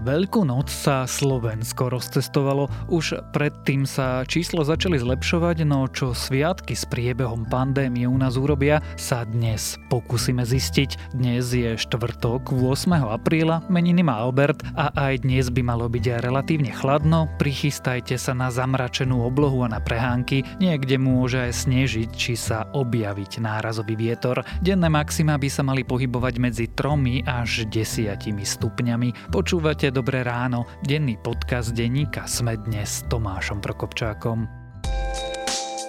Veľkú noc sa Slovensko rozcestovalo. Už predtým sa číslo začali zlepšovať, no čo sviatky s priebehom pandémie u nás urobia, sa dnes pokúsime zistiť. Dnes je štvrtok 8. apríla, meniny má Albert a aj dnes by malo byť relatívne chladno. Prichystajte sa na zamračenú oblohu a na prehánky. Niekde môže aj snežiť, či sa objaviť nárazový vietor. Denné maxima by sa mali pohybovať medzi 3 až 10 stupňami. Počúva Počúvate Dobré ráno, denný podcast denníka Sme dnes s Tomášom Prokopčákom.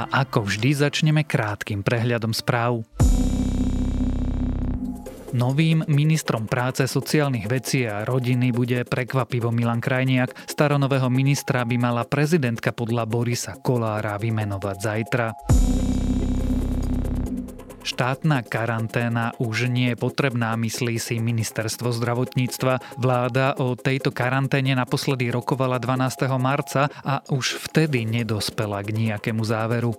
A ako vždy začneme krátkým prehľadom správ. Novým ministrom práce, sociálnych vecí a rodiny bude prekvapivo Milan Krajniak. Staronového ministra by mala prezidentka podľa Borisa Kolára vymenovať zajtra. Štátna karanténa už nie je potrebná, myslí si ministerstvo zdravotníctva. Vláda o tejto karanténe naposledy rokovala 12. marca a už vtedy nedospela k nejakému záveru.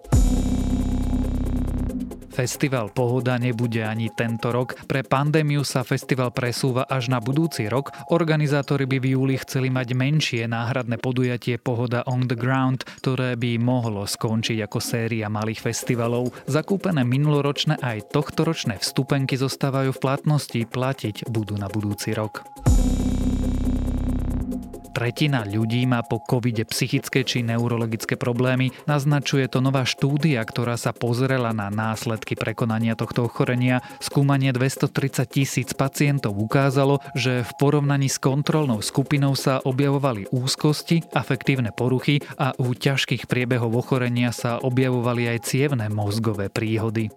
Festival Pohoda nebude ani tento rok. Pre pandémiu sa festival presúva až na budúci rok. Organizátori by v júli chceli mať menšie náhradné podujatie Pohoda on the ground, ktoré by mohlo skončiť ako séria malých festivalov. Zakúpené minuloročné aj tohtoročné vstupenky zostávajú v platnosti, platiť budú na budúci rok. Tretina ľudí má po covide psychické či neurologické problémy. Naznačuje to nová štúdia, ktorá sa pozrela na následky prekonania tohto ochorenia. Skúmanie 230 tisíc pacientov ukázalo, že v porovnaní s kontrolnou skupinou sa objavovali úzkosti, afektívne poruchy a u ťažkých priebehov ochorenia sa objavovali aj cievne mozgové príhody.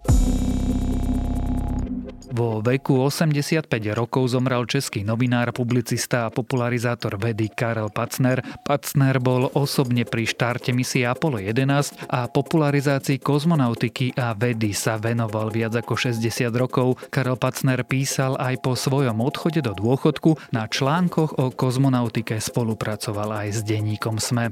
Vo veku 85 rokov zomrel český novinár, publicista a popularizátor vedy Karel Pacner. Pacner bol osobne pri štarte misie Apollo 11 a popularizácii kozmonautiky a vedy sa venoval viac ako 60 rokov. Karel Pacner písal aj po svojom odchode do dôchodku. Na článkoch o kozmonautike spolupracoval aj s denníkom SME.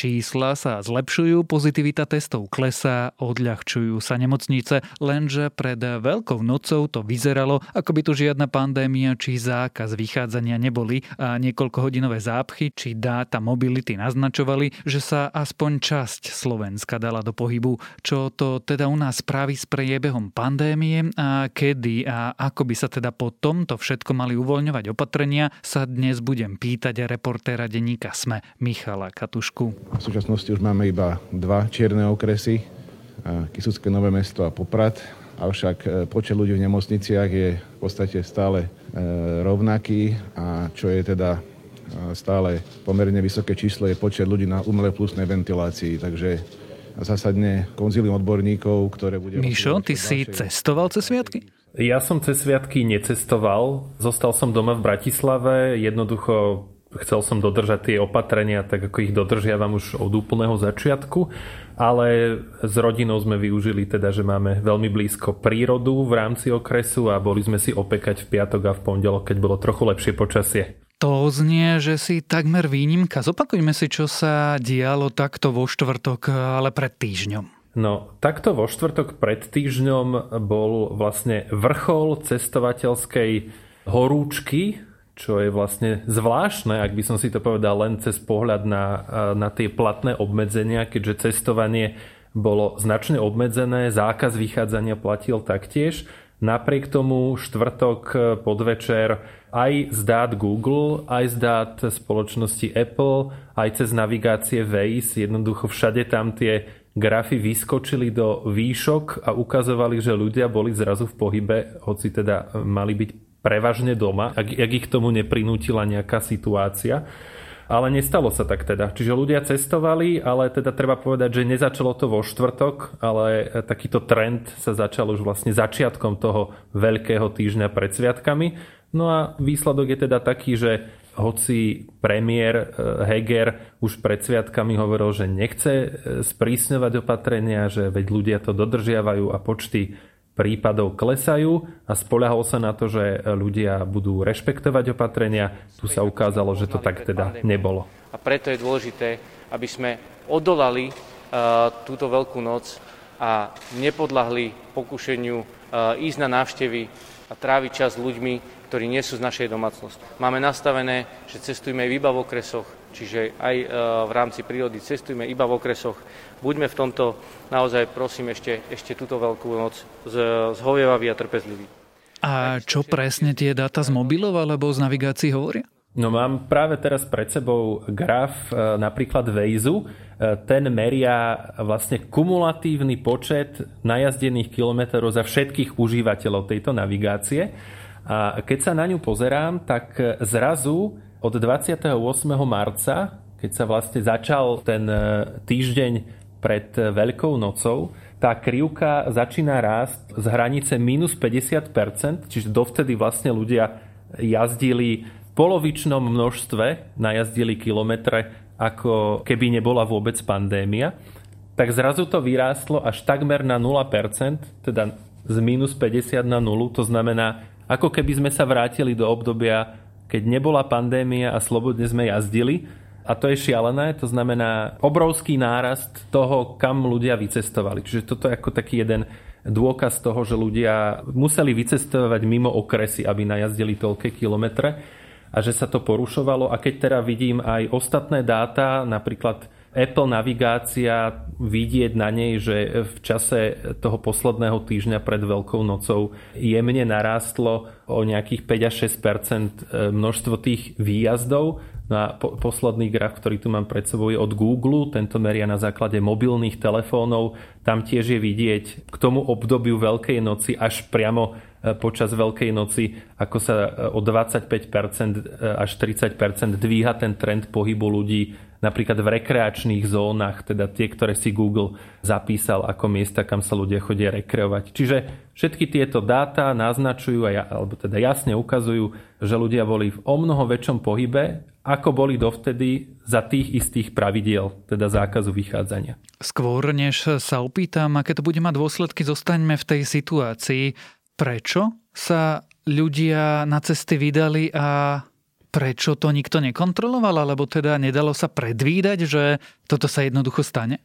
Čísla sa zlepšujú, pozitivita testov klesá, odľahčujú sa nemocnice, lenže pred Veľkou nocou to vyzeralo, ako by tu žiadna pandémia či zákaz vychádzania neboli a niekoľkohodinové zápchy či dáta mobility naznačovali, že sa aspoň časť Slovenska dala do pohybu. Čo to teda u nás spraví s priebehom pandémie a kedy a ako by sa teda po tomto všetko mali uvoľňovať opatrenia, sa dnes budem pýtať reportéra denníka SME Michala Katušku. V súčasnosti už máme iba dva čierne okresy, Kisucké Nové mesto a Poprad, avšak e, počet ľudí v nemocniciach je v podstate stále e, rovnaký a čo je teda e, stále pomerne vysoké číslo je počet ľudí na umelej plusnej ventilácii, takže zásadne konzílium odborníkov, ktoré bude... Mišo, ty si cestoval cez sviatky? Ja som cez sviatky necestoval, zostal som doma v Bratislave, jednoducho chcel som dodržať tie opatrenia, tak ako ich dodržiavam už od úplného začiatku, ale s rodinou sme využili teda, že máme veľmi blízko prírodu v rámci okresu a boli sme si opekať v piatok a v pondelok, keď bolo trochu lepšie počasie. To znie, že si takmer výnimka. Zopakujme si, čo sa dialo takto vo štvrtok, ale pred týždňom. No, takto vo štvrtok pred týždňom bol vlastne vrchol cestovateľskej horúčky čo je vlastne zvláštne, ak by som si to povedal len cez pohľad na, na tie platné obmedzenia, keďže cestovanie bolo značne obmedzené, zákaz vychádzania platil taktiež. Napriek tomu štvrtok podvečer aj z dát Google, aj z dát spoločnosti Apple, aj cez navigácie Waze, jednoducho všade tam tie grafy vyskočili do výšok a ukazovali, že ľudia boli zrazu v pohybe, hoci teda mali byť prevažne doma, ak, ak ich k tomu neprinútila nejaká situácia. Ale nestalo sa tak teda. Čiže ľudia cestovali, ale teda treba povedať, že nezačalo to vo štvrtok, ale takýto trend sa začal už vlastne začiatkom toho veľkého týždňa pred sviatkami. No a výsledok je teda taký, že hoci premiér eh, Heger už pred sviatkami hovoril, že nechce eh, sprísňovať opatrenia, že veď ľudia to dodržiavajú a počty prípadov klesajú a spoľahol sa na to, že ľudia budú rešpektovať opatrenia. Tu sa ukázalo, že to tak teda nebolo. A preto je dôležité, aby sme odolali uh, túto veľkú noc a nepodľahli pokušeniu uh, ísť na návštevy a tráviť čas s ľuďmi, ktorí nie sú z našej domácnosti. Máme nastavené, že cestujeme iba v okresoch, čiže aj e, v rámci prírody cestujme iba v okresoch. Buďme v tomto naozaj, prosím, ešte, ešte túto veľkú noc zhovievaví a trpezliví. A čo presne tie dáta z mobilov alebo z navigácií hovoria? No mám práve teraz pred sebou graf e, napríklad Waze. E, ten meria vlastne kumulatívny počet najazdených kilometrov za všetkých užívateľov tejto navigácie. A keď sa na ňu pozerám, tak zrazu od 28. marca, keď sa vlastne začal ten e, týždeň pred Veľkou nocou, tá krivka začína rásť z hranice minus 50%, čiže dovtedy vlastne ľudia jazdili v polovičnom množstve, najazdili kilometre, ako keby nebola vôbec pandémia, tak zrazu to vyrástlo až takmer na 0%, teda z minus 50 na 0, to znamená, ako keby sme sa vrátili do obdobia keď nebola pandémia a slobodne sme jazdili. A to je šialené, to znamená obrovský nárast toho, kam ľudia vycestovali. Čiže toto je ako taký jeden dôkaz toho, že ľudia museli vycestovať mimo okresy, aby najazdili toľké kilometre a že sa to porušovalo. A keď teda vidím aj ostatné dáta, napríklad Apple navigácia, vidieť na nej, že v čase toho posledného týždňa pred Veľkou nocou jemne narástlo o nejakých 5 až 6 e, množstvo tých výjazdov. No a po, posledný graf, ktorý tu mám pred sebou, je od Google. Tento meria na základe mobilných telefónov. Tam tiež je vidieť k tomu obdobiu Veľkej noci až priamo e, počas Veľkej noci, ako sa e, o 25% až 30% dvíha ten trend pohybu ľudí napríklad v rekreačných zónach, teda tie, ktoré si Google zapísal ako miesta, kam sa ľudia chodia rekreovať. Čiže všetky tieto dáta naznačujú, alebo teda jasne ukazujú, že ľudia boli v o mnoho väčšom pohybe, ako boli dovtedy za tých istých pravidiel, teda zákazu vychádzania. Skôr než sa opýtam, aké to bude mať dôsledky, zostaňme v tej situácii. Prečo sa ľudia na cesty vydali a prečo to nikto nekontroloval, alebo teda nedalo sa predvídať, že toto sa jednoducho stane?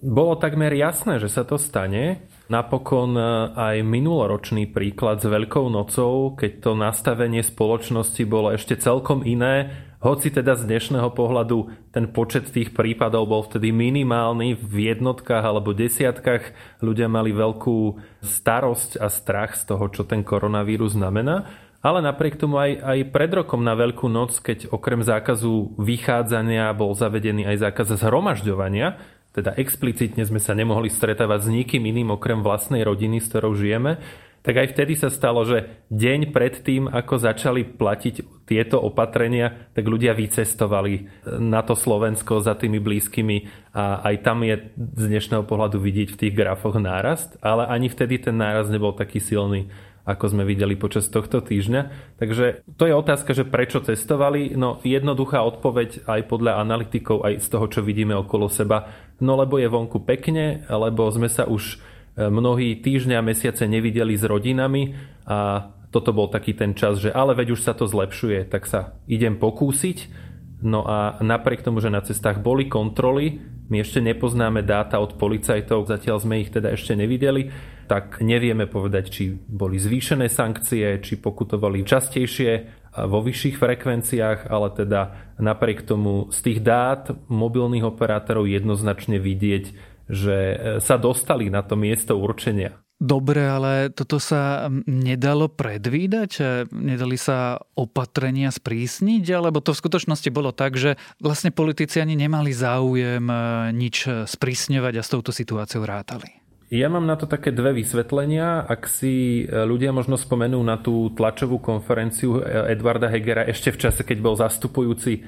Bolo takmer jasné, že sa to stane. Napokon e, aj minuloročný príklad s Veľkou nocou, keď to nastavenie spoločnosti bolo ešte celkom iné, hoci teda z dnešného pohľadu ten počet tých prípadov bol vtedy minimálny v jednotkách alebo desiatkách, ľudia mali veľkú starosť a strach z toho, čo ten koronavírus znamená. Ale napriek tomu aj, aj pred rokom na Veľkú noc, keď okrem zákazu vychádzania bol zavedený aj zákaz zhromažďovania, teda explicitne sme sa nemohli stretávať s nikým iným okrem vlastnej rodiny, s ktorou žijeme, tak aj vtedy sa stalo, že deň pred tým, ako začali platiť tieto opatrenia, tak ľudia vycestovali na to Slovensko za tými blízkymi a aj tam je z dnešného pohľadu vidieť v tých grafoch nárast, ale ani vtedy ten nárast nebol taký silný ako sme videli počas tohto týždňa. Takže to je otázka, že prečo testovali. No jednoduchá odpoveď aj podľa analytikov, aj z toho, čo vidíme okolo seba. No lebo je vonku pekne, lebo sme sa už e, mnohí týždňa mesiace nevideli s rodinami a toto bol taký ten čas, že ale veď už sa to zlepšuje, tak sa idem pokúsiť. No a napriek tomu, že na cestách boli kontroly, my ešte nepoznáme dáta od policajtov, zatiaľ sme ich teda ešte nevideli, tak nevieme povedať, či boli zvýšené sankcie, či pokutovali častejšie vo vyšších frekvenciách, ale teda napriek tomu z tých dát mobilných operátorov jednoznačne vidieť, že sa dostali na to miesto určenia. Dobre, ale toto sa nedalo predvídať? Nedali sa opatrenia sprísniť? Alebo to v skutočnosti bolo tak, že vlastne politici ani nemali záujem e, nič sprísňovať a s touto situáciou rátali? Ja mám na to také dve vysvetlenia. Ak si ľudia možno spomenú na tú tlačovú konferenciu Edvarda Hegera ešte v čase, keď bol zastupujúci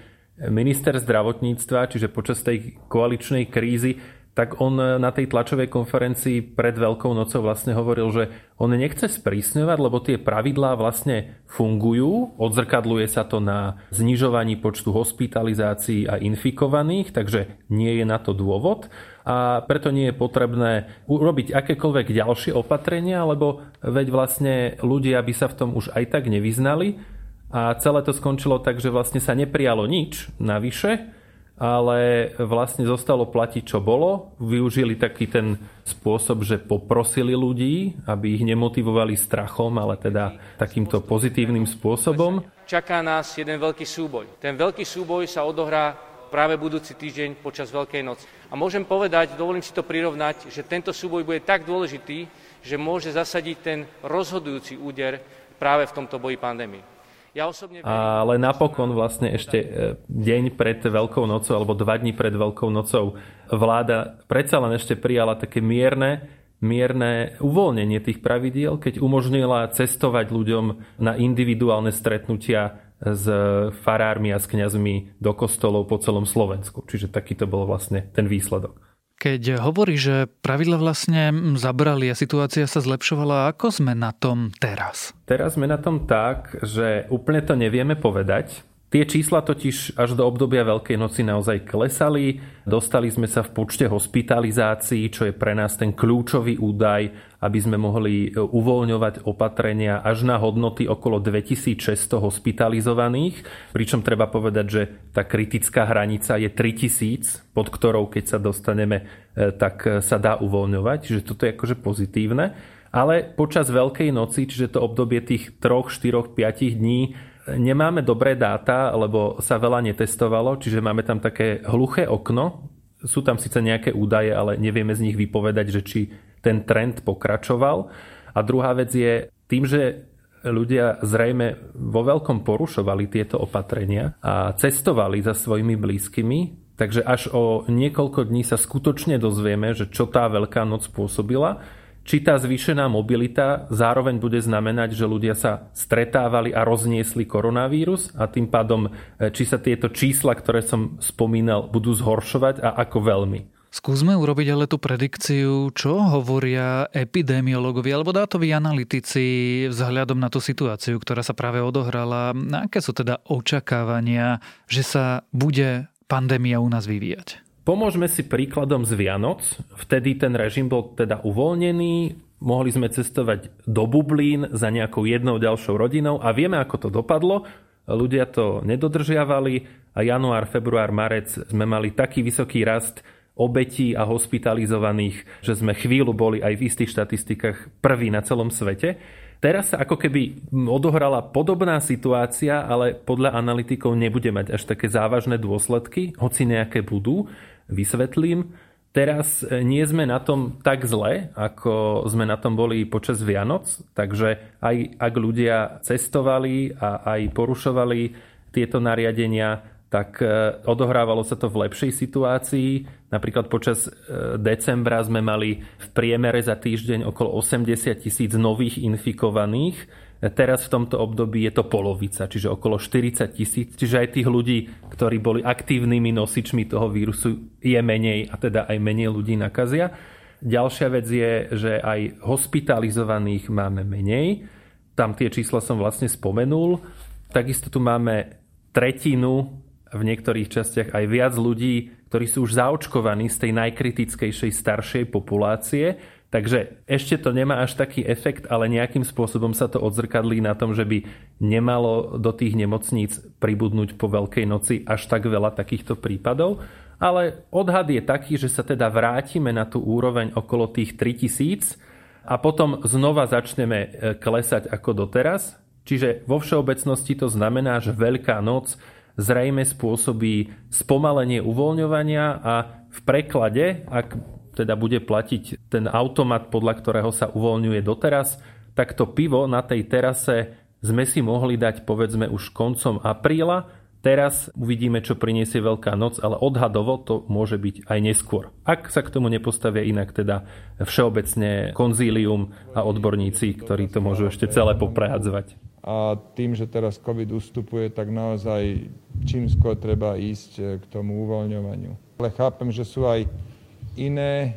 minister zdravotníctva, čiže počas tej koaličnej krízy, tak on na tej tlačovej konferencii pred Veľkou nocou vlastne hovoril, že on nechce sprísňovať, lebo tie pravidlá vlastne fungujú, odzrkadluje sa to na znižovaní počtu hospitalizácií a infikovaných, takže nie je na to dôvod a preto nie je potrebné urobiť akékoľvek ďalšie opatrenia, lebo veď vlastne ľudia by sa v tom už aj tak nevyznali a celé to skončilo tak, že vlastne sa neprijalo nič navyše, ale vlastne zostalo platiť, čo bolo. Využili taký ten spôsob, že poprosili ľudí, aby ich nemotivovali strachom, ale teda takýmto pozitívnym spôsobom. Čaká nás jeden veľký súboj. Ten veľký súboj sa odohrá práve budúci týždeň počas Veľkej noci. A môžem povedať, dovolím si to prirovnať, že tento súboj bude tak dôležitý, že môže zasadiť ten rozhodujúci úder práve v tomto boji pandémie. Ja osobne... Ale napokon vlastne ešte e, deň pred Veľkou nocou alebo dva dní pred Veľkou nocou vláda predsa len ešte prijala také mierne, mierne uvoľnenie tých pravidiel, keď umožnila cestovať ľuďom na individuálne stretnutia s farármi a s kňazmi do kostolov po celom Slovensku. Čiže takýto bol vlastne ten výsledok. Keď hovorí, že pravidla vlastne zabrali a situácia sa zlepšovala, ako sme na tom teraz? Teraz sme na tom tak, že úplne to nevieme povedať. Tie čísla totiž až do obdobia Veľkej noci naozaj klesali. Dostali sme sa v počte hospitalizácií, čo je pre nás ten kľúčový údaj, aby sme mohli e, uvoľňovať opatrenia až na hodnoty okolo 2600 hospitalizovaných. Pričom treba povedať, že tá kritická hranica je 3000, pod ktorou keď sa dostaneme, e, tak e, sa dá uvoľňovať. Čiže toto je akože pozitívne. Ale počas Veľkej noci, čiže to obdobie tých 3, 4, 5 dní, Nemáme dobré dáta, lebo sa veľa netestovalo, čiže máme tam také hluché okno. Sú tam síce nejaké údaje, ale nevieme z nich vypovedať, že či ten trend pokračoval. A druhá vec je tým, že ľudia zrejme vo veľkom porušovali tieto opatrenia a cestovali za svojimi blízkymi, takže až o niekoľko dní sa skutočne dozvieme, že čo tá Veľká noc spôsobila či tá zvýšená mobilita zároveň bude znamenať, že ľudia sa stretávali a rozniesli koronavírus a tým pádom, e, či sa tieto čísla, ktoré som spomínal, budú zhoršovať a ako veľmi. Skúsme urobiť ale tú predikciu, čo hovoria epidemiológovia alebo dátoví analytici vzhľadom na tú situáciu, ktorá sa práve odohrala. Aké sú teda očakávania, že sa bude pandémia u nás vyvíjať? Pomôžme si príkladom z Vianoc. Vtedy ten režim bol teda uvoľnený, mohli sme cestovať do Bublín za nejakou jednou ďalšou rodinou a vieme, ako to dopadlo. Ľudia to nedodržiavali a január, február, marec sme mali taký vysoký rast obetí a hospitalizovaných, že sme chvíľu boli aj v istých štatistikách prví na celom svete. Teraz sa ako keby odohrala podobná situácia, ale podľa analytikov nebude mať až také závažné dôsledky, hoci nejaké budú. Vysvetlím. Teraz e, nie sme na tom tak zle, ako sme na tom boli počas Vianoc, takže aj ak ľudia cestovali a aj porušovali tieto nariadenia, tak e, odohrávalo sa to v lepšej situácii. Napríklad počas e, decembra sme mali v priemere za týždeň okolo 80 tisíc nových infikovaných Teraz v tomto období je to polovica, čiže okolo 40 tisíc. Čiže aj tých ľudí, ktorí boli aktívnymi nosičmi toho vírusu, je menej a teda aj menej ľudí nakazia. Ďalšia vec je, že aj hospitalizovaných máme menej. Tam tie čísla som vlastne spomenul. Takisto tu máme tretinu, v niektorých častiach aj viac ľudí, ktorí sú už zaočkovaní z tej najkritickejšej staršej populácie Takže ešte to nemá až taký efekt, ale nejakým spôsobom sa to odzrkadlí na tom, že by nemalo do tých nemocníc pribudnúť po Veľkej noci až tak veľa takýchto prípadov. Ale odhad je taký, že sa teda vrátime na tú úroveň okolo tých 3000 a potom znova začneme e, klesať ako doteraz. Čiže vo všeobecnosti to znamená, že Veľká noc zrejme spôsobí spomalenie uvoľňovania a v preklade, ak teda bude platiť ten automat, podľa ktorého sa uvoľňuje doteraz, tak to pivo na tej terase sme si mohli dať povedzme už koncom apríla. Teraz uvidíme, čo priniesie Veľká noc, ale odhadovo to môže byť aj neskôr. Ak sa k tomu nepostavia inak teda všeobecne konzílium a odborníci, ktorí to môžu ešte celé poprehádzovať. A tým, že teraz COVID ustupuje, tak naozaj čím skôr treba ísť eh, k tomu uvoľňovaniu. Ale chápem, že sú aj iné e,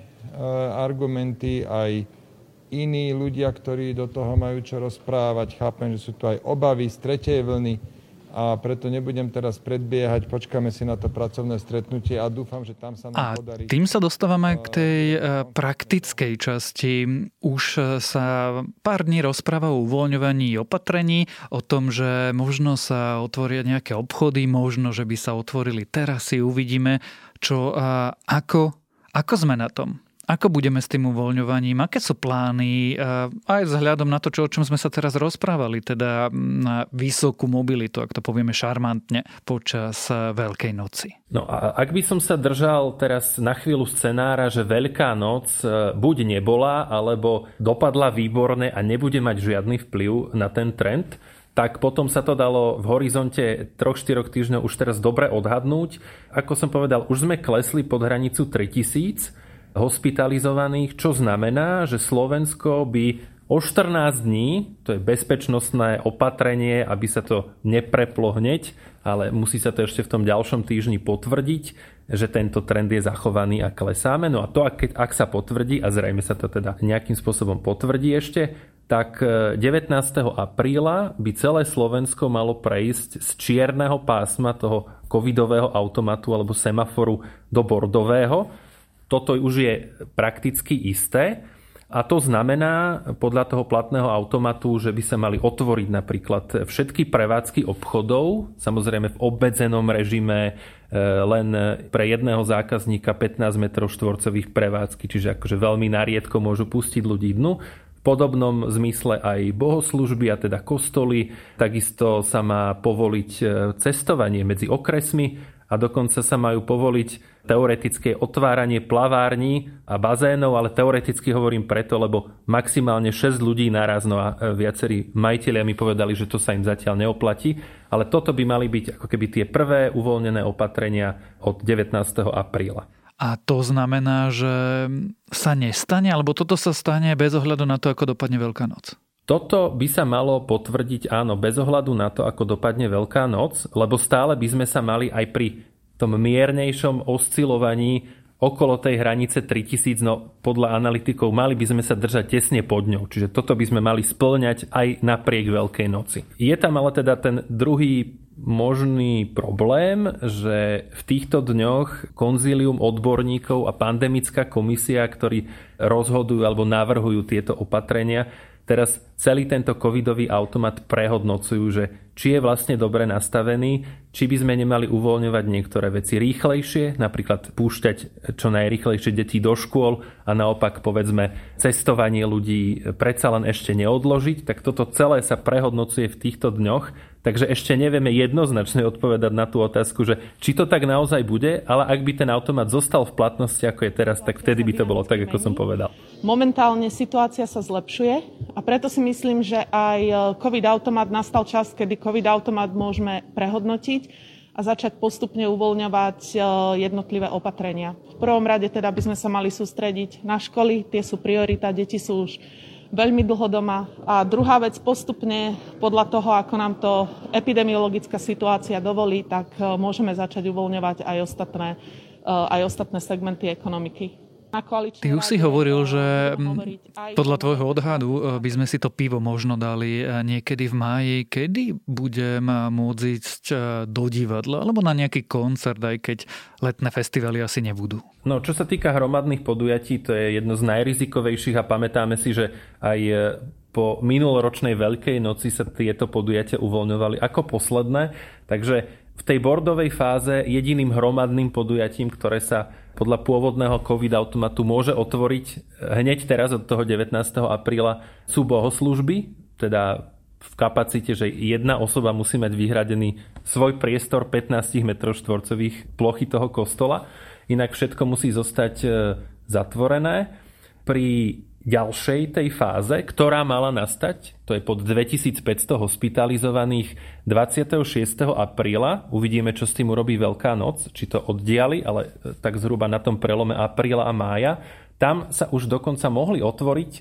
argumenty, aj iní ľudia, ktorí do toho majú čo rozprávať. Chápem, že sú tu aj obavy z tretej vlny a preto nebudem teraz predbiehať, počkáme si na to pracovné stretnutie a dúfam, že tam sa nám a podarí. tým sa dostávame k tej e, praktickej časti. Už sa pár dní rozpráva o uvoľňovaní opatrení, o tom, že možno sa otvoria nejaké obchody, možno, že by sa otvorili terasy, uvidíme, čo a ako, ako sme na tom. Ako budeme s tým uvoľňovaním? Aké sú plány? Aj vzhľadom na to, čo, o čom sme sa teraz rozprávali, teda na vysokú mobilitu, ak to povieme šarmantne, počas Veľkej noci. No a ak by som sa držal teraz na chvíľu scenára, že Veľká noc e, buď nebola, alebo dopadla výborne a nebude mať žiadny vplyv na ten trend, tak potom sa to dalo v horizonte 3-4 týždňov už teraz dobre odhadnúť. Ako som povedal, už sme klesli pod hranicu 3000 hospitalizovaných, čo znamená, že Slovensko by o 14 dní, to je bezpečnostné opatrenie, aby sa to nepreplo hneď, ale musí sa to ešte v tom ďalšom týždni potvrdiť, že tento trend je zachovaný a klesáme. No a to, ak, ak sa potvrdí, a zrejme sa to teda nejakým spôsobom potvrdí ešte, tak 19. E, apríla by celé Slovensko malo prejsť z čierneho pásma toho covidového automatu alebo semaforu do bordového toto už je prakticky isté. A to znamená podľa toho platného automatu, že by sa mali otvoriť napríklad všetky prevádzky obchodov, samozrejme v obmedzenom režime len pre jedného zákazníka 15 m štvorcových prevádzky, čiže akože veľmi nariedko môžu pustiť ľudí dnu. V podobnom zmysle aj bohoslužby, a teda kostoly. Takisto sa má povoliť e, cestovanie medzi okresmi a dokonca sa majú povoliť teoretické otváranie plavární a bazénov, ale teoreticky hovorím preto, lebo maximálne 6 ľudí naraz, no a e, viacerí majiteľia mi povedali, že to sa im zatiaľ neoplatí, ale toto by mali byť ako keby tie prvé uvoľnené opatrenia od 19. apríla. A to znamená, že sa nestane, alebo toto sa stane bez ohľadu na to, ako dopadne Veľká noc? Toto by sa malo potvrdiť áno, bez ohľadu na to, ako dopadne Veľká noc, lebo stále by sme sa mali aj pri tom miernejšom oscilovaní okolo tej hranice 3000, no podľa analytikov mali by sme sa držať tesne pod ňou. Čiže toto by sme mali splňať aj napriek Veľkej noci. Je tam ale teda ten druhý možný problém, že v týchto dňoch konzílium odborníkov a pandemická komisia, ktorí rozhodujú alebo navrhujú tieto opatrenia, teraz celý tento covidový automat prehodnocujú, že či je vlastne dobre nastavený, či by sme nemali uvoľňovať niektoré veci rýchlejšie, napríklad púšťať čo najrýchlejšie deti do škôl a naopak povedzme cestovanie ľudí predsa len ešte neodložiť, tak toto celé sa prehodnocuje v týchto dňoch Takže ešte nevieme jednoznačne odpovedať na tú otázku, že či to tak naozaj bude, ale ak by ten automat zostal v platnosti, ako je teraz, tak vtedy by to bolo tak, ako som povedal. Momentálne situácia sa zlepšuje a preto si myslím, že aj e, COVID automat nastal čas, kedy COVID automat môžeme prehodnotiť a začať postupne uvoľňovať e, jednotlivé opatrenia. V prvom rade teda by sme sa mali sústrediť na školy, tie sú priorita, deti sú už veľmi dlho doma. A druhá vec, postupne podľa toho, ako nám to epidemiologická situácia dovolí, tak e, môžeme začať uvoľňovať aj ostatné, e, aj ostatné segmenty ekonomiky. Ty už si hovoril, že mm, podľa tvojho odhadu e, by sme si to pivo možno dali niekedy v máji. Kedy budem môcť ísť do divadla alebo na nejaký koncert, aj keď letné festivaly asi nebudú? No, čo sa týka hromadných podujatí, to je jedno z najrizikovejších a pamätáme si, že aj po minuloročnej Veľkej noci sa tieto podujatia uvoľňovali ako posledné. Takže v tej bordovej fáze jediným hromadným podujatím, ktoré sa podľa pôvodného COVID automatu môže otvoriť hneď teraz od toho 19. apríla sú bohoslužby, teda v kapacite, že jedna osoba musí mať vyhradený svoj priestor 15 m štvorcových plochy toho kostola inak všetko musí zostať e, zatvorené. Pri ďalšej tej fáze, ktorá mala nastať, to je pod 2500 hospitalizovaných 26. apríla. Uvidíme, čo s tým urobí Veľká noc, či to oddiali, ale tak zhruba na tom prelome apríla a mája. Tam sa už dokonca mohli otvoriť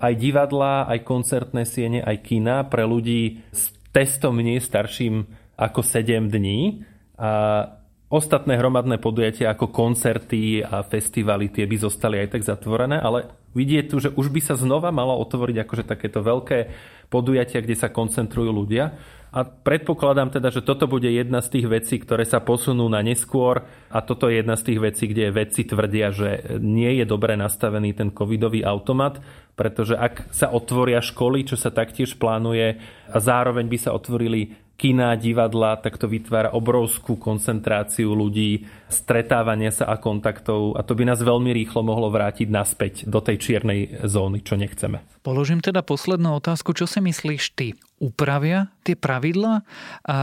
aj divadlá, aj koncertné siene, aj kina pre ľudí s testom nie starším ako 7 dní. A Ostatné hromadné podujatia ako koncerty a festivaly tie by zostali aj tak zatvorené, ale vidieť tu, že už by sa znova malo otvoriť akože takéto veľké podujatia, kde sa koncentrujú ľudia. A predpokladám teda, že toto bude jedna z tých vecí, ktoré sa posunú na neskôr a toto je jedna z tých vecí, kde vedci tvrdia, že nie je dobre nastavený ten covidový automat, pretože ak sa otvoria školy, čo sa taktiež plánuje a zároveň by sa otvorili kina, divadla, tak to vytvára obrovskú koncentráciu ľudí, stretávania sa a kontaktov a to by nás veľmi rýchlo mohlo vrátiť naspäť do tej čiernej zóny, čo nechceme. Položím teda poslednú otázku. Čo si myslíš ty? Upravia tie pravidla a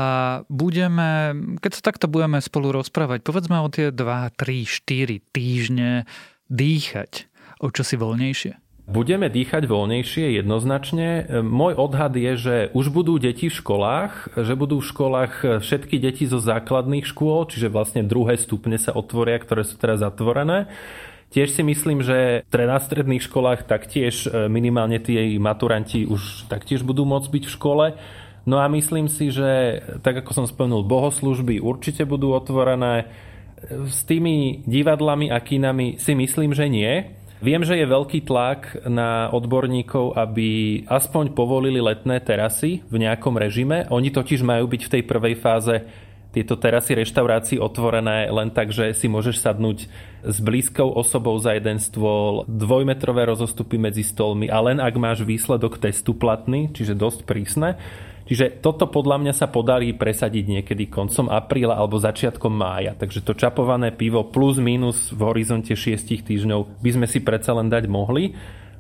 budeme, keď sa takto budeme spolu rozprávať, povedzme o tie 2, 3, 4 týždne dýchať o čosi voľnejšie? Budeme dýchať voľnejšie jednoznačne. Môj odhad je, že už budú deti v školách, že budú v školách všetky deti zo základných škôl, čiže vlastne druhé stupne sa otvoria, ktoré sú teraz zatvorené. Tiež si myslím, že na stredných školách taktiež e, minimálne tie maturanti už taktiež budú môcť byť v škole. No a myslím si, že tak ako som spomenul, bohoslužby určite budú otvorené. S tými divadlami a kinami si myslím, že nie. Viem, že je veľký tlak na odborníkov, aby aspoň povolili letné terasy v nejakom režime. Oni totiž majú byť v tej prvej fáze tieto terasy reštaurácií otvorené len tak, že si môžeš sadnúť s blízkou osobou za jeden stôl, dvojmetrové rozostupy medzi stolmi a len ak máš výsledok testu platný, čiže dosť prísne. Čiže toto podľa mňa sa podarí presadiť niekedy koncom apríla alebo začiatkom mája. Takže to čapované pivo plus minus v horizonte 6 týždňov by sme si predsa len dať mohli.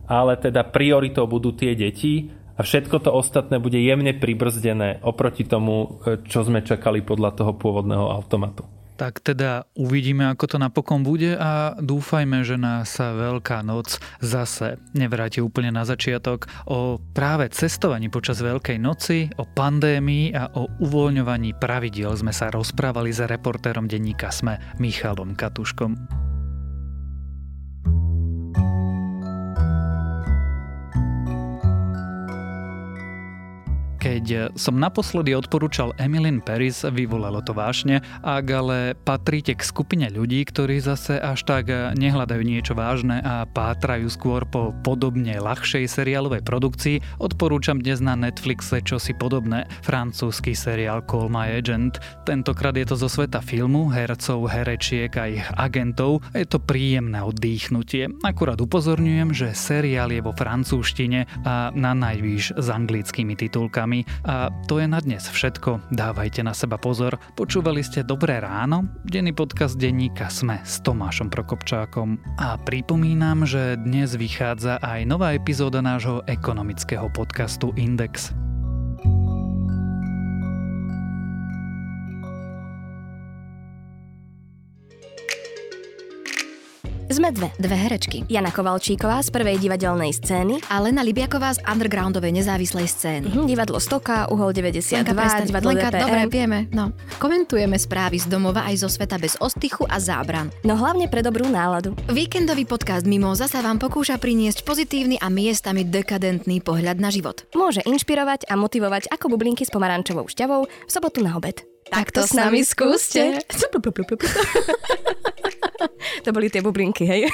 Ale teda prioritou budú tie deti a všetko to ostatné bude jemne pribrzdené oproti tomu, čo sme čakali podľa toho pôvodného automatu. Tak teda uvidíme, ako to napokon bude a dúfajme, že nás Veľká noc zase nevráti úplne na začiatok. O práve cestovaní počas Veľkej noci, o pandémii a o uvoľňovaní pravidiel sme sa rozprávali s reportérom denníka Sme Michalom Katuškom. Keď som naposledy odporúčal Emilyn Paris, vyvolalo to vášne, ak ale patríte k skupine ľudí, ktorí zase až tak nehľadajú niečo vážne a pátrajú skôr po podobne ľahšej seriálovej produkcii, odporúčam dnes na Netflixe čosi podobné, francúzsky seriál Call My Agent. Tentokrát je to zo sveta filmu, hercov, herečiek a ich agentov. Je to príjemné oddychnutie. Akurát upozorňujem, že seriál je vo francúzštine a na najvýš s anglickými titulkami vami. A to je na dnes všetko. Dávajte na seba pozor. Počúvali ste Dobré ráno, denný podcast denníka Sme s Tomášom Prokopčákom. A pripomínam, že dnes vychádza aj nová epizóda nášho ekonomického podcastu Index. Sme dve, dve herečky. Jana Kovalčíková z prvej divadelnej scény a Lena Libiaková z undergroundovej nezávislej scény. Mhm, divadlo Stoka, Uhol 92, Lenka, divadlo Lenka, DPM. dobre, vieme. No. Komentujeme správy z domova aj zo sveta bez ostychu a zábran. No hlavne pre dobrú náladu. Víkendový podcast Mimoza sa vám pokúša priniesť pozitívny a miestami dekadentný pohľad na život. Môže inšpirovať a motivovať ako bublinky s pomarančovou šťavou v sobotu na obed. Tak to s nami skúste. to boli tie bublinky, hej.